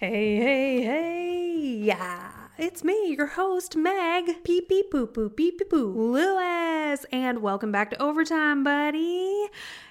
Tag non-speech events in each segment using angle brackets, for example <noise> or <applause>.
Hey, hey, hey, yeah. It's me, your host, Meg. Pee pee poo poo pee pee poo Lewis. And welcome back to Overtime, buddy.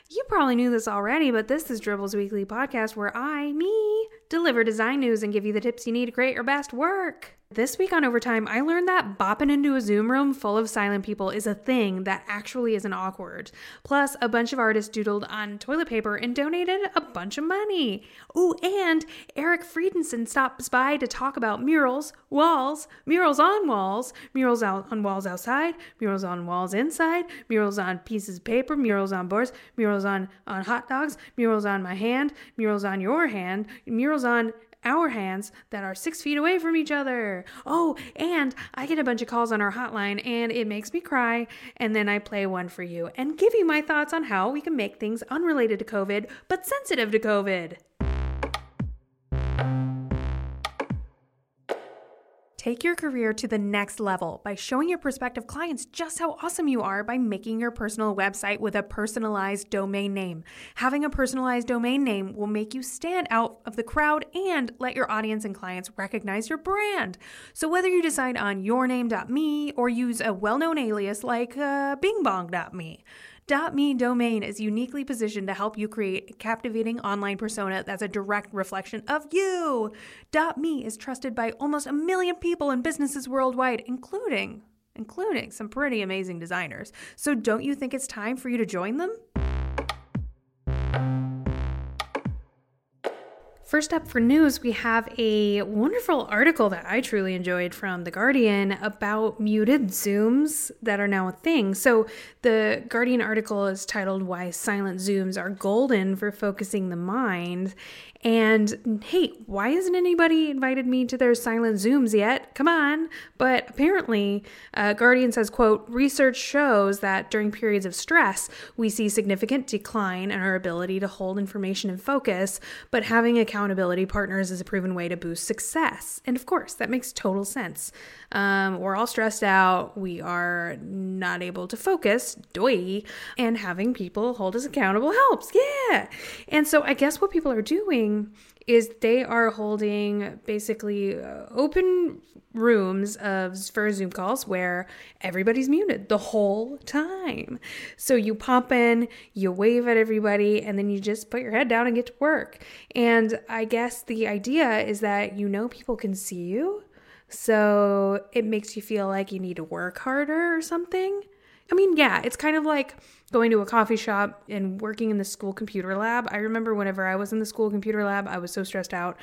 You probably knew this already, but this is Dribbble's weekly podcast where I, me, deliver design news and give you the tips you need to create your best work. This week on Overtime, I learned that bopping into a Zoom room full of silent people is a thing that actually isn't awkward. Plus, a bunch of artists doodled on toilet paper and donated a bunch of money. Oh, and Eric Friedensohn stops by to talk about murals, walls, murals on walls, murals out on walls outside, murals on walls inside, murals on pieces of paper, murals on boards, murals on, on hot dogs, murals on my hand, murals on your hand, murals on our hands that are six feet away from each other. Oh, and I get a bunch of calls on our hotline and it makes me cry. And then I play one for you and give you my thoughts on how we can make things unrelated to COVID but sensitive to COVID. Take your career to the next level by showing your prospective clients just how awesome you are by making your personal website with a personalized domain name. Having a personalized domain name will make you stand out of the crowd and let your audience and clients recognize your brand. So whether you decide on yourname.me or use a well-known alias like uh, bingbong.me, .me domain is uniquely positioned to help you create a captivating online persona that's a direct reflection of you. .me is trusted by almost a million people and businesses worldwide, including including some pretty amazing designers. So don't you think it's time for you to join them? First up for news, we have a wonderful article that I truly enjoyed from The Guardian about muted zooms that are now a thing. So, the Guardian article is titled Why Silent Zooms Are Golden for Focusing the Mind. And hey, why hasn't anybody invited me to their silent Zooms yet? Come on. But apparently, uh, Guardian says, quote, research shows that during periods of stress, we see significant decline in our ability to hold information and focus, but having accountability partners is a proven way to boost success. And of course, that makes total sense. Um, we're all stressed out. We are not able to focus, doy, and having people hold us accountable helps. Yeah. And so I guess what people are doing is they are holding basically uh, open rooms of for Zoom calls where everybody's muted the whole time. So you pop in, you wave at everybody, and then you just put your head down and get to work. And I guess the idea is that you know people can see you. So it makes you feel like you need to work harder or something. I mean, yeah, it's kind of like going to a coffee shop and working in the school computer lab. I remember whenever I was in the school computer lab, I was so stressed out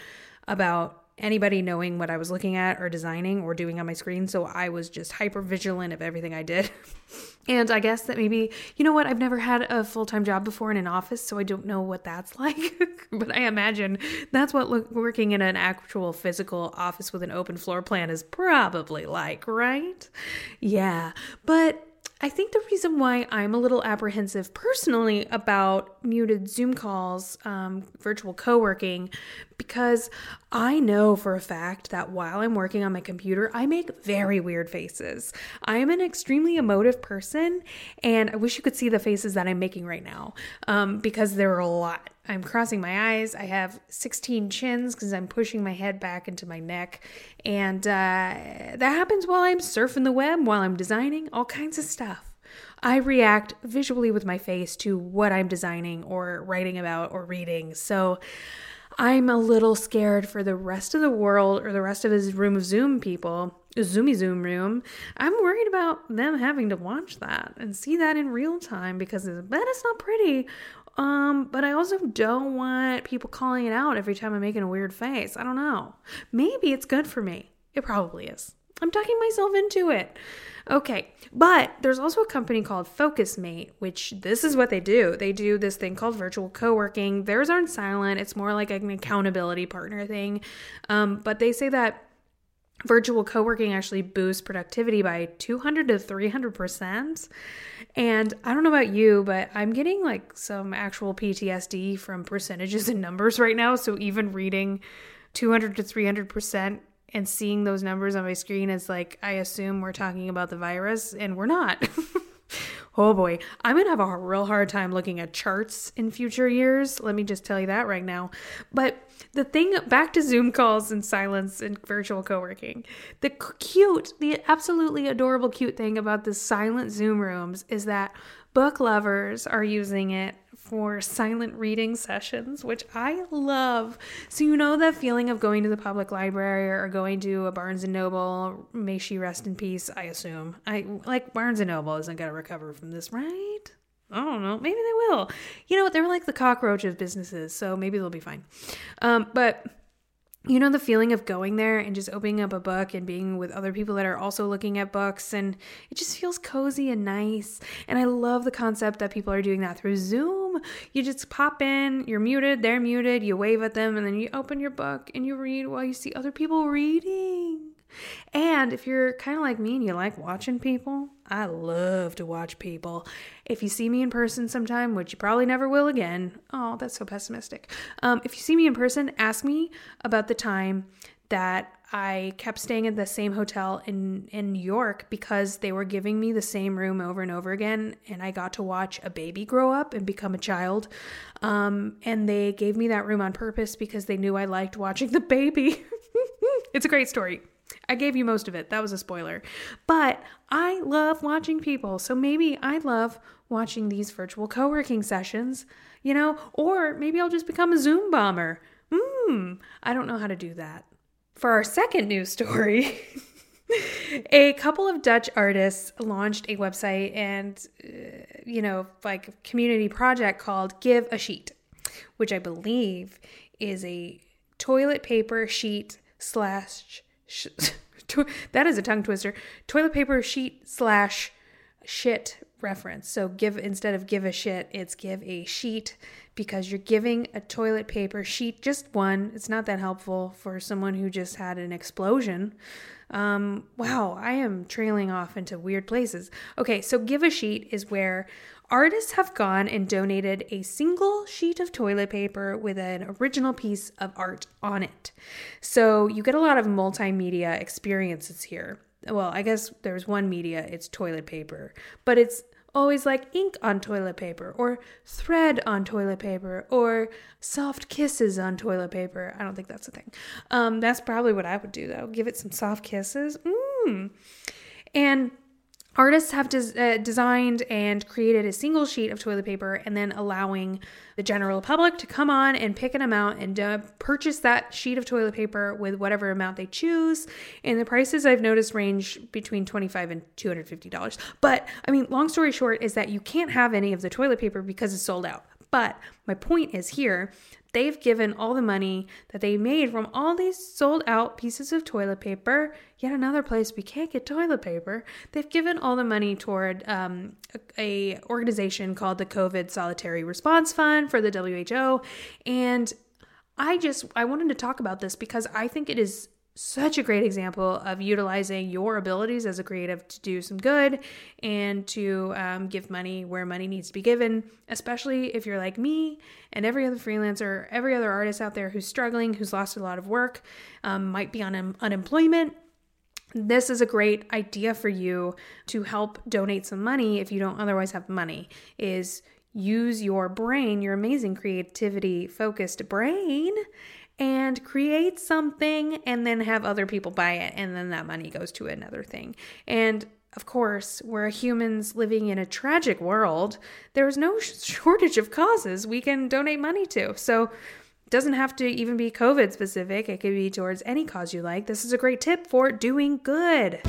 about anybody knowing what I was looking at or designing or doing on my screen. So I was just hyper vigilant of everything I did. <laughs> and I guess that maybe, you know what, I've never had a full time job before in an office, so I don't know what that's <laughs> like. but I imagine that's what lo- working in an actual physical office with an open floor plan is probably like, right? Yeah. But I think the reason why I'm a little apprehensive personally about muted Zoom calls, um, virtual co working, because I know for a fact that while I'm working on my computer, I make very weird faces. I am an extremely emotive person, and I wish you could see the faces that I'm making right now um, because there are a lot. I'm crossing my eyes. I have 16 chins because I'm pushing my head back into my neck. And uh, that happens while I'm surfing the web, while I'm designing, all kinds of stuff. I react visually with my face to what I'm designing or writing about or reading. So I'm a little scared for the rest of the world or the rest of his room of Zoom people, Zoomy Zoom room. I'm worried about them having to watch that and see that in real time because I bet it's not pretty. Um, but I also don't want people calling it out every time I'm making a weird face. I don't know. Maybe it's good for me. It probably is. I'm talking myself into it. Okay, but there's also a company called Focusmate, which this is what they do. They do this thing called virtual co working. Theirs aren't silent, it's more like an accountability partner thing. Um, but they say that virtual co working actually boosts productivity by 200 to 300%. And I don't know about you, but I'm getting like some actual PTSD from percentages and numbers right now. So even reading 200 to 300% and seeing those numbers on my screen is like I assume we're talking about the virus and we're not. <laughs> Oh boy, I'm gonna have a real hard time looking at charts in future years. Let me just tell you that right now. But the thing back to Zoom calls and silence and virtual co working. The cute, the absolutely adorable, cute thing about the silent Zoom rooms is that book lovers are using it for silent reading sessions, which I love. So you know that feeling of going to the public library or going to a Barnes and Noble, may she rest in peace, I assume. I like Barnes and Noble isn't to recover from this, right? I don't know. Maybe they will. You know, they're like the cockroach of businesses, so maybe they'll be fine. Um, but you know the feeling of going there and just opening up a book and being with other people that are also looking at books and it just feels cozy and nice and i love the concept that people are doing that through zoom you just pop in you're muted they're muted you wave at them and then you open your book and you read while you see other people reading and if you're kind of like me and you like watching people, I love to watch people. If you see me in person sometime, which you probably never will again, oh, that's so pessimistic. Um, if you see me in person, ask me about the time that I kept staying at the same hotel in, in New York because they were giving me the same room over and over again. And I got to watch a baby grow up and become a child. Um, and they gave me that room on purpose because they knew I liked watching <laughs> the baby. <laughs> it's a great story. I gave you most of it. That was a spoiler. But I love watching people. So maybe I love watching these virtual co working sessions, you know, or maybe I'll just become a Zoom bomber. Hmm, I don't know how to do that. For our second news story, <laughs> a couple of Dutch artists launched a website and, uh, you know, like community project called Give a Sheet, which I believe is a toilet paper sheet slash sh- <laughs> to- that is a tongue twister. Toilet paper sheet slash shit reference. So give instead of give a shit, it's give a sheet because you're giving a toilet paper sheet, just one. It's not that helpful for someone who just had an explosion. Um, wow, I am trailing off into weird places. Okay, so give a sheet is where artists have gone and donated a single sheet of toilet paper with an original piece of art on it. So you get a lot of multimedia experiences here. Well, I guess there's one media, it's toilet paper, but it's always like ink on toilet paper or thread on toilet paper or soft kisses on toilet paper. I don't think that's a thing. Um, that's probably what I would do though. Give it some soft kisses. Mmm. And Artists have des- uh, designed and created a single sheet of toilet paper and then allowing the general public to come on and pick an amount and uh, purchase that sheet of toilet paper with whatever amount they choose. And the prices I've noticed range between 25 and $250. But I mean, long story short is that you can't have any of the toilet paper because it's sold out. But my point is here they've given all the money that they made from all these sold out pieces of toilet paper yet another place we can't get toilet paper. They've given all the money toward um, a, a organization called the covid solidarity response fund for the who and i just i wanted to talk about this because i think it is such a great example of utilizing your abilities as a creative to do some good and to um, give money where money needs to be given, especially if you're like me and every other freelancer, every other artist out there who's struggling, who's lost a lot of work, um, might be on un- unemployment. This is a great idea for you to help donate some money if you don't otherwise have money. Is use your brain, your amazing creativity focused brain, and create something and then have other people buy it and then that money goes to another thing. And of course, we're humans living in a tragic world. There's no shortage of causes we can donate money to. So it doesn't have to even be COVID specific. It could be towards any cause you like. This is a great tip for doing good.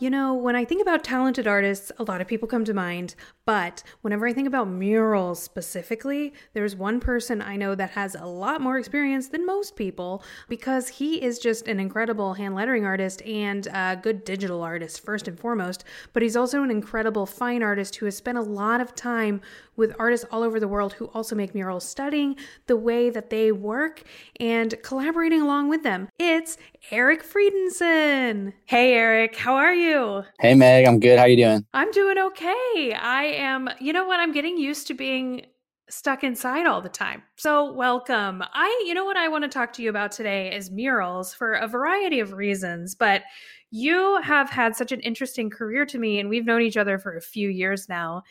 You know, when I think about talented artists, a lot of people come to mind, but whenever I think about murals specifically, there's one person I know that has a lot more experience than most people because he is just an incredible hand lettering artist and a good digital artist, first and foremost, but he's also an incredible fine artist who has spent a lot of time with artists all over the world who also make murals, studying the way that they work and collaborating along with them. It's Eric Friedensohn. Hey, Eric, how are you? Hey, Meg, I'm good. How are you doing? I'm doing okay. I am, you know what? I'm getting used to being stuck inside all the time. So, welcome. I, you know what I want to talk to you about today is murals for a variety of reasons, but you have had such an interesting career to me, and we've known each other for a few years now.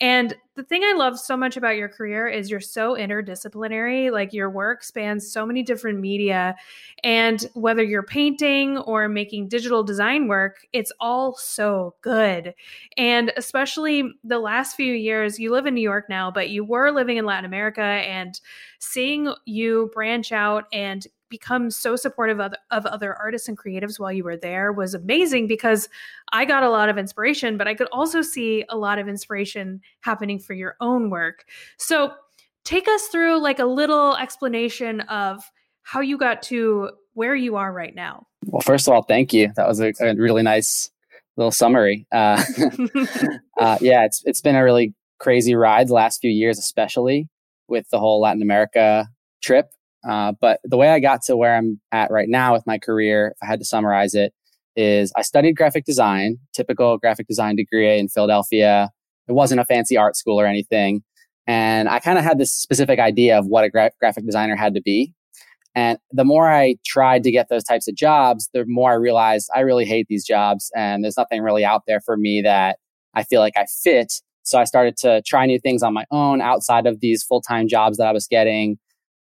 And the thing I love so much about your career is you're so interdisciplinary. Like your work spans so many different media. And whether you're painting or making digital design work, it's all so good. And especially the last few years, you live in New York now, but you were living in Latin America and seeing you branch out and become so supportive of, of other artists and creatives while you were there was amazing because I got a lot of inspiration, but I could also see a lot of inspiration happening for your own work. So take us through like a little explanation of how you got to where you are right now. Well, first of all, thank you. That was a, a really nice little summary. Uh, <laughs> <laughs> uh, yeah, it's it's been a really crazy ride the last few years, especially with the whole Latin America trip. Uh, but the way I got to where I'm at right now with my career, if I had to summarize it, is I studied graphic design, typical graphic design degree in Philadelphia. It wasn't a fancy art school or anything. And I kind of had this specific idea of what a gra- graphic designer had to be. And the more I tried to get those types of jobs, the more I realized I really hate these jobs and there's nothing really out there for me that I feel like I fit. So I started to try new things on my own outside of these full time jobs that I was getting.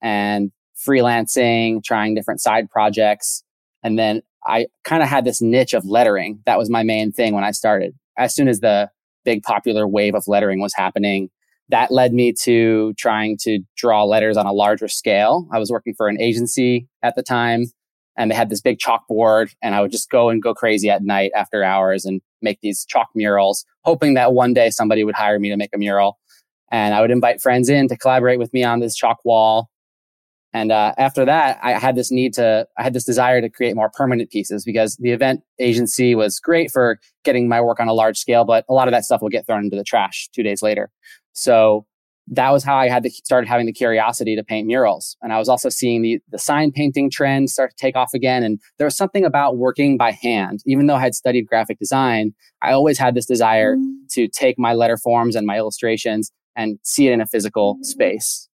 And freelancing, trying different side projects. And then I kind of had this niche of lettering. That was my main thing when I started. As soon as the big popular wave of lettering was happening, that led me to trying to draw letters on a larger scale. I was working for an agency at the time and they had this big chalkboard and I would just go and go crazy at night after hours and make these chalk murals, hoping that one day somebody would hire me to make a mural. And I would invite friends in to collaborate with me on this chalk wall. And uh, after that, I had this need to, I had this desire to create more permanent pieces because the event agency was great for getting my work on a large scale, but a lot of that stuff will get thrown into the trash two days later. So that was how I had started having the curiosity to paint murals. And I was also seeing the, the sign painting trend start to take off again. And there was something about working by hand. Even though I had studied graphic design, I always had this desire mm. to take my letter forms and my illustrations and see it in a physical mm. space.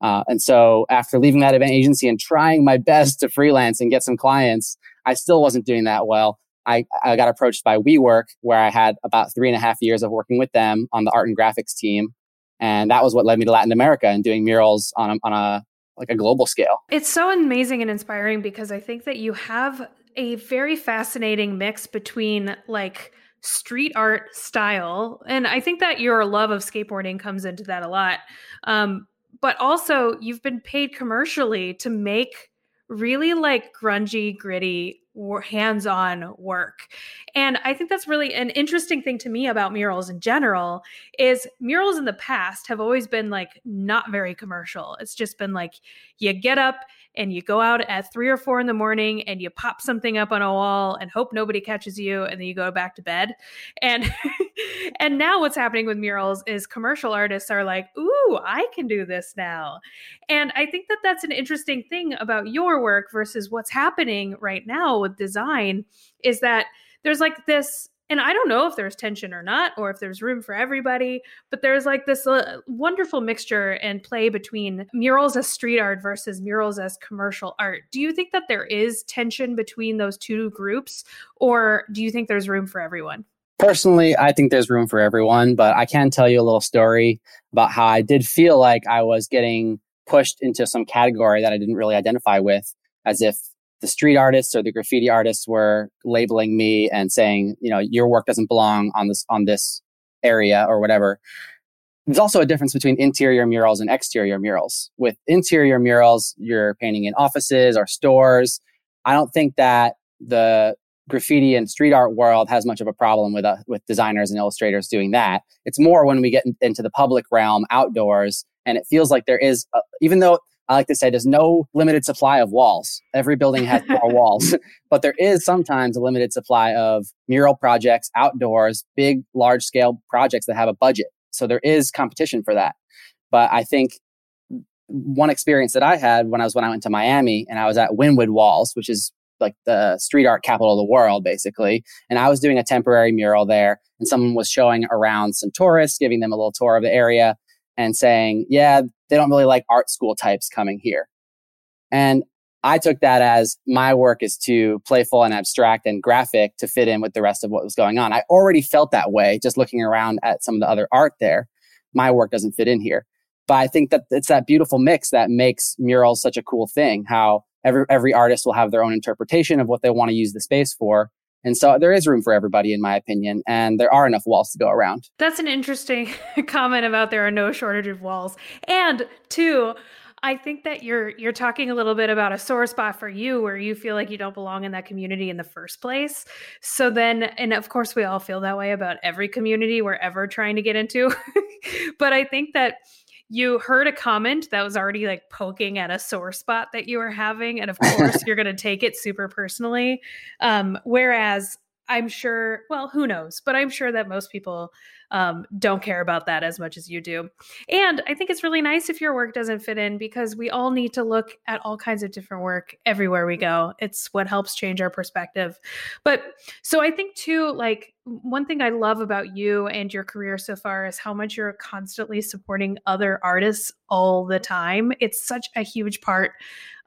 Uh, and so after leaving that event agency and trying my <laughs> best to freelance and get some clients, I still wasn't doing that well. I, I got approached by WeWork, where I had about three and a half years of working with them on the art and graphics team. And that was what led me to Latin America and doing murals on a, on a like a global scale. It's so amazing and inspiring because I think that you have a very fascinating mix between like street art style and i think that your love of skateboarding comes into that a lot um, but also you've been paid commercially to make really like grungy, gritty, hands-on work. And I think that's really an interesting thing to me about murals in general is murals in the past have always been like not very commercial. It's just been like you get up and you go out at three or four in the morning and you pop something up on a wall and hope nobody catches you and then you go back to bed. And <laughs> and now what's happening with murals is commercial artists are like ooh i can do this now. And i think that that's an interesting thing about your work versus what's happening right now with design is that there's like this and I don't know if there's tension or not, or if there's room for everybody, but there's like this uh, wonderful mixture and play between murals as street art versus murals as commercial art. Do you think that there is tension between those two groups, or do you think there's room for everyone? Personally, I think there's room for everyone, but I can tell you a little story about how I did feel like I was getting pushed into some category that I didn't really identify with, as if the street artists or the graffiti artists were labeling me and saying, you know, your work doesn't belong on this on this area or whatever. There's also a difference between interior murals and exterior murals. With interior murals, you're painting in offices or stores. I don't think that the graffiti and street art world has much of a problem with uh, with designers and illustrators doing that. It's more when we get in, into the public realm, outdoors, and it feels like there is, a, even though I like to say there's no limited supply of walls. Every building has more <laughs> walls, <laughs> but there is sometimes a limited supply of mural projects outdoors, big, large scale projects that have a budget. So there is competition for that. But I think one experience that I had when I was when I went to Miami and I was at Wynwood Walls, which is like the street art capital of the world, basically. And I was doing a temporary mural there, and someone was showing around some tourists, giving them a little tour of the area. and saying, yeah, they don't really like art school types coming here. And I took that as my work is too playful and abstract and graphic to fit in with the rest of what was going on. I already felt that way just looking around at some of the other art there. My work doesn't fit in here. But I think that it's that beautiful mix that makes murals such a cool thing. How every every artist will have their own interpretation of what they want to use the space for. And so there is room for everybody, in my opinion, and there are enough walls to go around. That's an interesting <laughs> comment about there are no shortage of walls. And two, I think that you're you're talking a little bit about a sore spot for you where you feel like you don't belong in that community in the first place. So then and of course we all feel that way about every community we're ever trying to get into. <laughs> but I think that you heard a comment that was already like poking at a sore spot that you were having and of course <laughs> you're going to take it super personally. Um, whereas i'm sure well who knows but i'm sure that most people um, don't care about that as much as you do. And I think it's really nice if your work doesn't fit in because we all need to look at all kinds of different work everywhere we go. It's what helps change our perspective. But so I think too, like one thing I love about you and your career so far is how much you're constantly supporting other artists all the time. It's such a huge part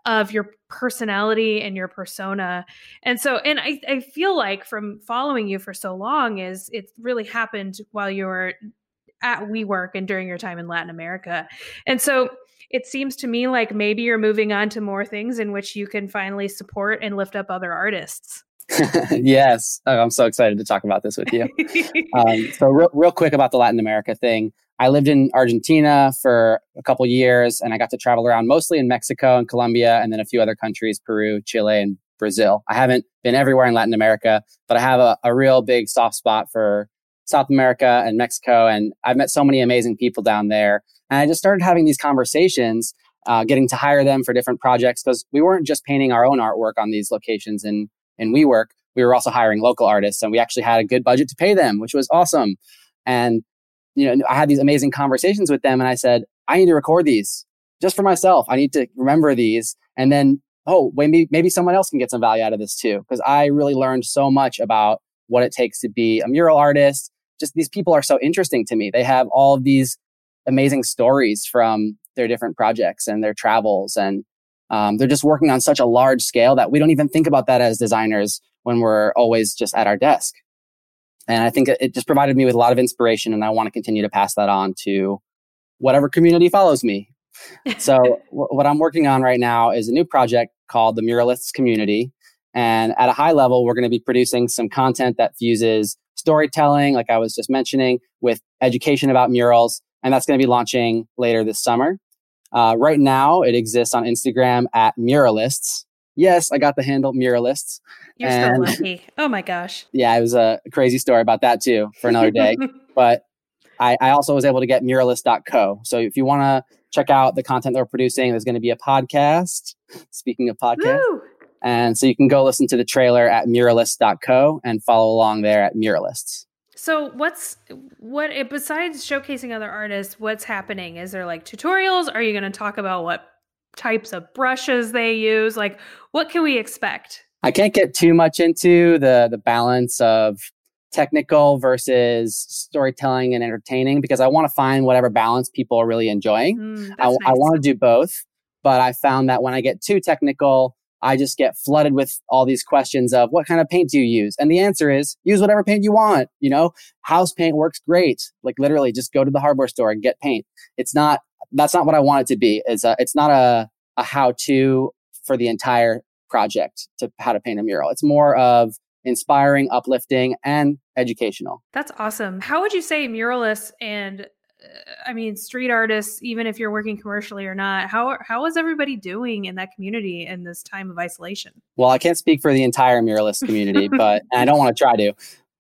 of your personality and your persona. And so, and I, I feel like from following you for so long is it really happened while you were at WeWork and during your time in Latin America. And so it seems to me like maybe you're moving on to more things in which you can finally support and lift up other artists. <laughs> yes, oh, I'm so excited to talk about this with you. <laughs> um, so, real, real quick about the Latin America thing. I lived in Argentina for a couple years and I got to travel around mostly in Mexico and Colombia and then a few other countries, Peru, Chile, and Brazil. I haven't been everywhere in Latin America, but I have a, a real big soft spot for South America and Mexico. And I've met so many amazing people down there. And I just started having these conversations, uh, getting to hire them for different projects because we weren't just painting our own artwork on these locations in, in WeWork. We were also hiring local artists and we actually had a good budget to pay them, which was awesome. And you know, I had these amazing conversations with them and I said, I need to record these just for myself. I need to remember these. And then, oh, maybe, maybe someone else can get some value out of this too. Because I really learned so much about what it takes to be a mural artist. Just these people are so interesting to me. They have all of these amazing stories from their different projects and their travels. And um, they're just working on such a large scale that we don't even think about that as designers when we're always just at our desk. And I think it just provided me with a lot of inspiration, and I want to continue to pass that on to whatever community follows me. <laughs> so, w- what I'm working on right now is a new project called the Muralists Community. And at a high level, we're going to be producing some content that fuses storytelling, like I was just mentioning, with education about murals. And that's going to be launching later this summer. Uh, right now, it exists on Instagram at Muralists. Yes, I got the handle Muralists. You're and, so lucky. Oh my gosh. <laughs> Yeah, it was a crazy story about that too for another day. <laughs> but I, I, also was able to get muralist.co. So if you want to check out the content that we're producing, there's going to be a podcast. Speaking of podcasts. Woo! And so you can go listen to the trailer at muralist.co and follow along there at Muralists. So what's what eh, besides showcasing other artists, what's happening? Is there like tutorials? Are you going to talk about what types of brushes they use? Like what can we expect? I can't get too much into the the balance of technical versus storytelling and entertaining because I want to find whatever balance people are really enjoying. Mm, I, nice. I want to do both, but I found that when I get too technical, I just get flooded with all these questions of what kind of paint do you use? And the answer is use whatever paint you want. You know, house paint works great. Like literally just go to the hardware store and get paint. It's not, that's not what I want it to be. It's a, it's not a, a how to for the entire project to how to paint a mural. It's more of inspiring, uplifting, and educational. That's awesome. How would you say muralists and uh, I mean street artists, even if you're working commercially or not, how how is everybody doing in that community in this time of isolation? Well, I can't speak for the entire muralist community, but I don't want to try to.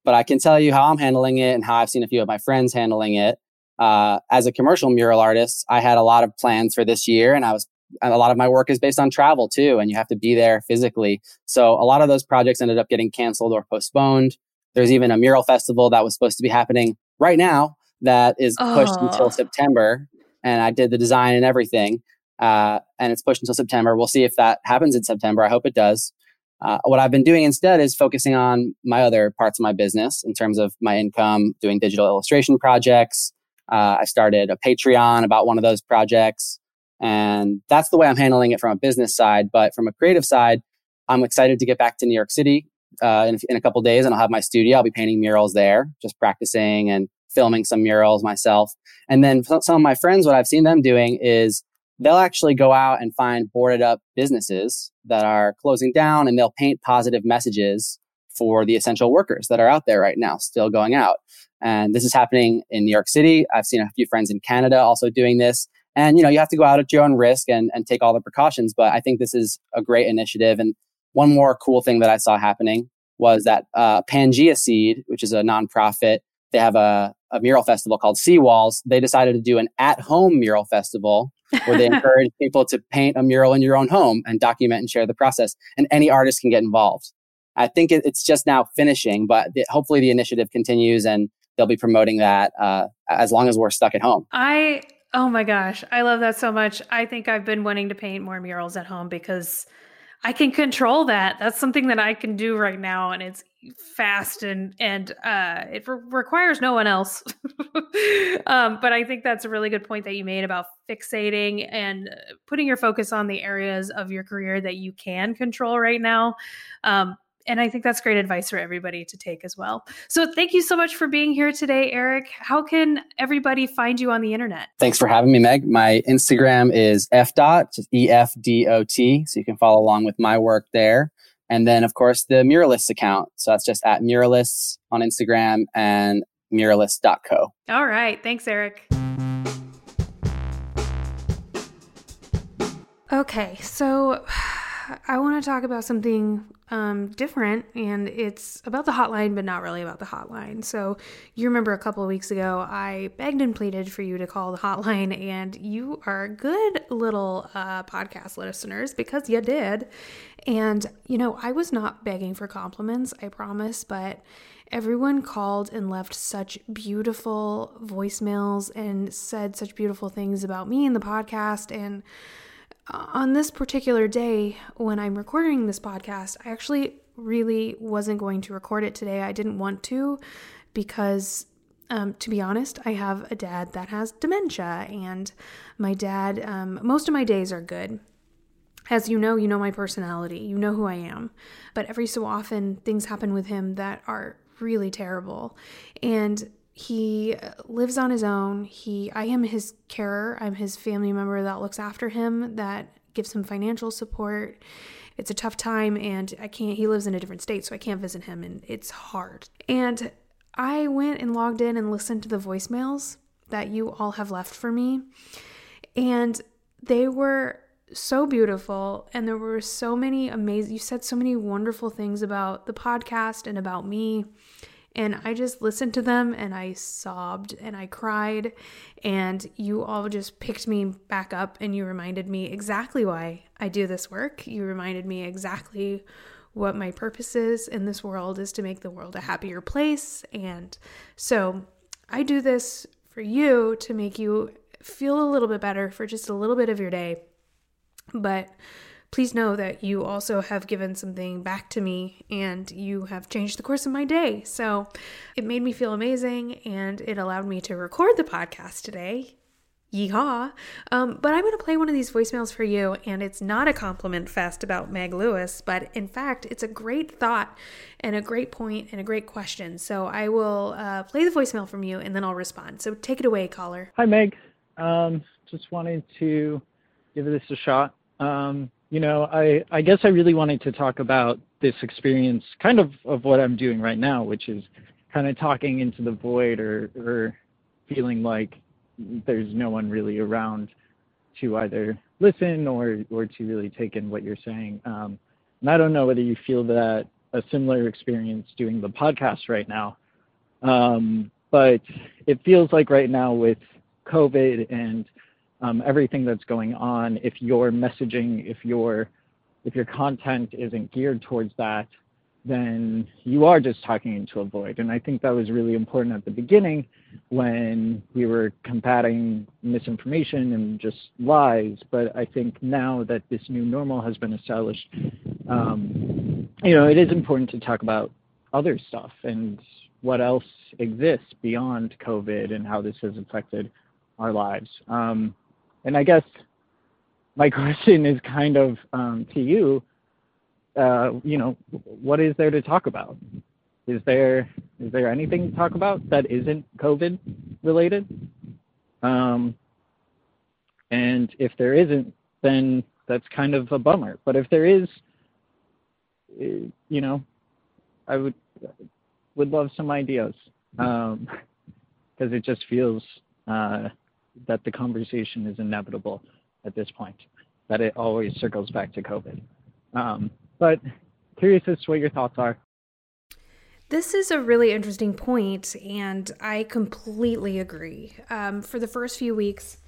But I can tell you how I'm handling it and how I've seen a few of my friends handling it. Uh, as a commercial mural artist, I had a lot of plans for this year, and I was a lot of my work is based on travel too, and you have to be there physically. So a lot of those projects ended up getting canceled or postponed. There's even a mural festival that was supposed to be happening right now that is pushed oh. until September. And I did the design and everything. Uh, and it's pushed until September. We'll see if that happens in September. I hope it does. Uh, what I've been doing instead is focusing on my other parts of my business in terms of my income, doing digital illustration projects, Uh, I started a Patreon about one of those projects. And that's the way I'm handling it from a business side. But from a creative side, I'm excited to get back to New York City uh, in, in a couple days and I'll have my studio. I'll be painting murals there, just practicing and filming some murals myself. And then some of my friends, what I've seen them doing is they'll actually go out and find boarded up businesses that are closing down and they'll paint positive messages for the essential workers that are out there right now, still going out. And this is happening in New York City. I've seen a few friends in Canada also doing this. And you know, you have to go out at your own risk and, and take all the precautions. But I think this is a great initiative. And one more cool thing that I saw happening was that uh, PangeaSeed, which is a nonprofit, they have a, a mural festival called Seawalls. They decided to do an at-home mural festival where they <laughs> encourage people to paint a mural in your own home and document and share the process. And any artist can get involved. I think it, it's just now finishing, but the, hopefully the initiative continues and they'll be promoting that uh, as long as we're stuck at home. I oh my gosh, I love that so much. I think I've been wanting to paint more murals at home because I can control that. That's something that I can do right now, and it's fast and and uh, it re- requires no one else. <laughs> um, but I think that's a really good point that you made about fixating and putting your focus on the areas of your career that you can control right now. Um, and I think that's great advice for everybody to take as well. So thank you so much for being here today, Eric. How can everybody find you on the internet? Thanks for having me, Meg. My Instagram is fdot, just E F D O T. So you can follow along with my work there. And then, of course, the Muralists account. So that's just at Muralists on Instagram and muralist.co. All right. Thanks, Eric. Okay. So I want to talk about something um, different, and it's about the hotline, but not really about the hotline. So, you remember a couple of weeks ago, I begged and pleaded for you to call the hotline, and you are good little uh, podcast listeners because you did. And, you know, I was not begging for compliments, I promise, but everyone called and left such beautiful voicemails and said such beautiful things about me and the podcast. And on this particular day, when I'm recording this podcast, I actually really wasn't going to record it today. I didn't want to because, um, to be honest, I have a dad that has dementia, and my dad, um, most of my days are good. As you know, you know my personality, you know who I am. But every so often, things happen with him that are really terrible. And he uh, lives on his own. He I am his carer. I'm his family member that looks after him, that gives him financial support. It's a tough time and I can't he lives in a different state, so I can't visit him and it's hard. And I went and logged in and listened to the voicemails that you all have left for me. And they were so beautiful and there were so many amazing you said so many wonderful things about the podcast and about me and I just listened to them and I sobbed and I cried. And you all just picked me back up and you reminded me exactly why I do this work. You reminded me exactly what my purpose is in this world is to make the world a happier place. And so I do this for you to make you feel a little bit better for just a little bit of your day. But please know that you also have given something back to me and you have changed the course of my day. So it made me feel amazing and it allowed me to record the podcast today. Yeehaw. Um, but I'm going to play one of these voicemails for you, and it's not a compliment fest about Meg Lewis, but in fact, it's a great thought and a great point and a great question. So I will uh, play the voicemail from you and then I'll respond. So take it away, caller. Hi, Meg. Um, just wanted to give this a shot. Um, you know, I, I guess I really wanted to talk about this experience, kind of of what I'm doing right now, which is kind of talking into the void or, or feeling like there's no one really around to either listen or, or to really take in what you're saying. Um, and I don't know whether you feel that a similar experience doing the podcast right now. Um, but it feels like right now with COVID and um, everything that's going on, if your messaging, if your if your content isn't geared towards that, then you are just talking into a void. And I think that was really important at the beginning when we were combating misinformation and just lies. But I think now that this new normal has been established, um, you know, it is important to talk about other stuff and what else exists beyond COVID and how this has affected our lives. Um, and I guess my <laughs> question is kind of um, to you. Uh, you know, what is there to talk about? Is there is there anything to talk about that isn't COVID related? Um, and if there isn't, then that's kind of a bummer. But if there is, eh, you know, I would would love some ideas because um, <laughs> it just feels uh, that the conversation is inevitable at this point. That it always circles back to COVID. Um, but curious as to what your thoughts are. This is a really interesting point, and I completely agree. Um, for the first few weeks,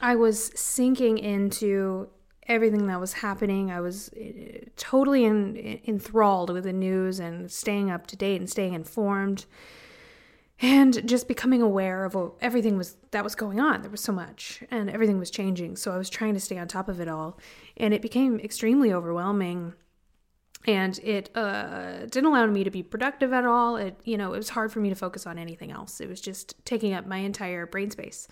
I was sinking into everything that was happening. I was uh, totally in, enthralled with the news and staying up to date and staying informed and just becoming aware of everything was that was going on. There was so much and everything was changing. So I was trying to stay on top of it all and it became extremely overwhelming and it uh, didn't allow me to be productive at all. It, you know, it was hard for me to focus on anything else. It was just taking up my entire brain space.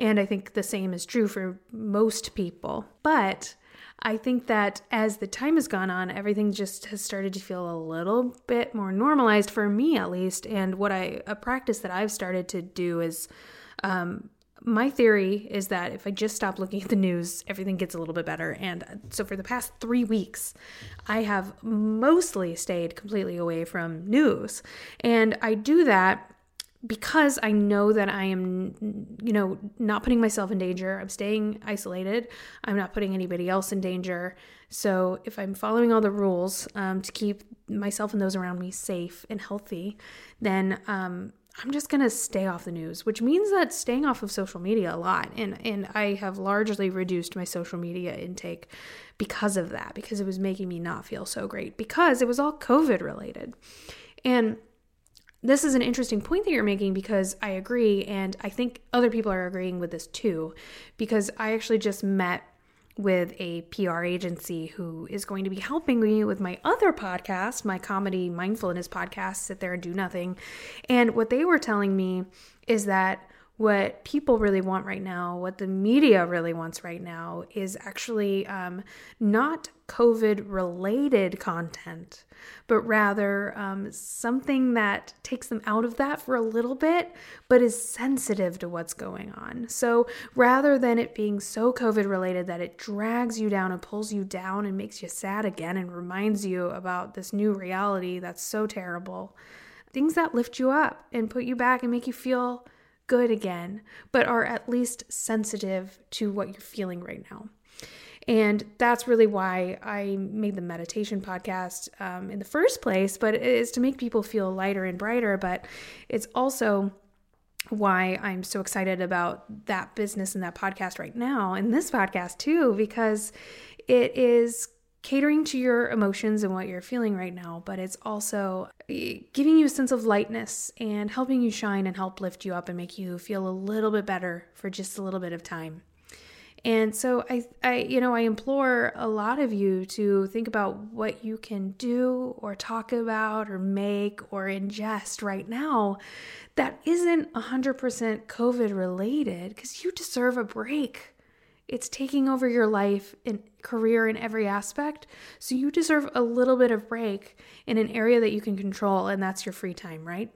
And I think the same is true for most people. But I think that as the time has gone on, everything just has started to feel a little bit more normalized for me, at least. And what I, a practice that I've started to do is, um, my theory is that if I just stop looking at the news, everything gets a little bit better. And so for the past three weeks, I have mostly stayed completely away from news. And I do that because I know that I am, you know, not putting myself in danger. I'm staying isolated. I'm not putting anybody else in danger. So if I'm following all the rules um, to keep myself and those around me safe and healthy, then um, I'm just to stay off the news, which means that staying off of social media a lot. And, and I have largely reduced my social media intake because of that, because it was making me not feel so great, because it was all COVID related. And this is an interesting point that you're making because I agree. And I think other people are agreeing with this too, because I actually just met with a PR agency who is going to be helping me with my other podcast, my comedy mindfulness podcast, Sit There and Do Nothing. And what they were telling me is that what people really want right now, what the media really wants right now, is actually um, not COVID related content, but rather um, something that takes them out of that for a little bit, but is sensitive to what's going on. So rather than it being so COVID related that it drags you down and pulls you down and makes you sad again and reminds you about this new reality that's so terrible, things that lift you up and put you back and make you feel good again, but are at least sensitive to what you're feeling right now. And that's really why I made the meditation podcast um, in the first place, but it is to make people feel lighter and brighter. But it's also why I'm so excited about that business and that podcast right now, and this podcast too, because it is catering to your emotions and what you're feeling right now, but it's also eh, giving you a sense of lightness and helping you shine and help lift you up and make you feel a little bit better for just a little bit of time. And so I I you know I implore a lot of you to think about what you can do or talk about or make or ingest right now that isn't 100% COVID related cuz you deserve a break. It's taking over your life and career in every aspect. So you deserve a little bit of break in an area that you can control, and that's your free time, right?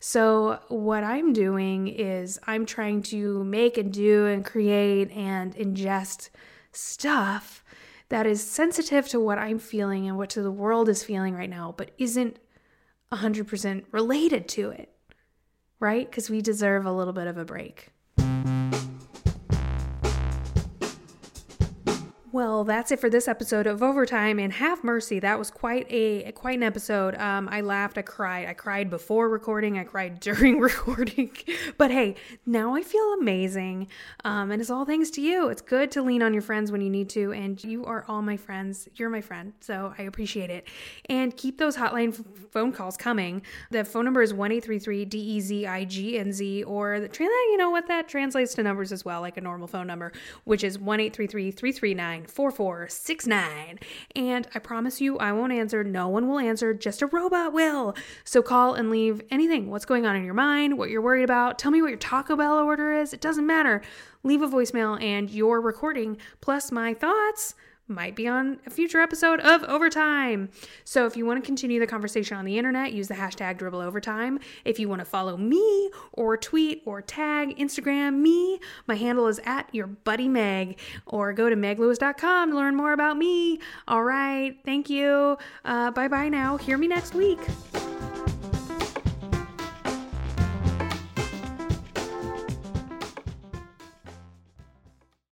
So, what I'm doing is I'm trying to make and do and create and ingest stuff that is sensitive to what I'm feeling and what to the world is feeling right now, but isn't 100% related to it, right? Because we deserve a little bit of a break. Well, that's it for this episode of Overtime and Have Mercy. That was quite a quite an episode. Um, I laughed, I cried, I cried before recording, I cried <laughs> during recording. but hey, now I feel amazing, um, and it's all thanks to you. It's good to lean on your friends when you need to, and you are all my friends. You're my friend, so I appreciate it. And keep those hotline f- phone calls coming. The phone number is one eight three three D E Z I G N Z, or the. You know what that translates to numbers as well, like a normal phone number, which is one eight three three three three nine. 4469. And I promise you, I won't answer. No one will answer. Just a robot will. So call and leave anything. What's going on in your mind, what you're worried about. Tell me what your Taco Bell order is. It doesn't matter. Leave a voicemail and your recording plus my thoughts might be on a future episode of Overtime. So if you want to continue the conversation on the internet, use the hashtag dribbble overtime. If you want to follow me or tweet or tag Instagram me, my handle is at your buddy Meg or go to meglewis.com to learn more about me. All right. Thank you. Uh, bye bye now. Hear me next week.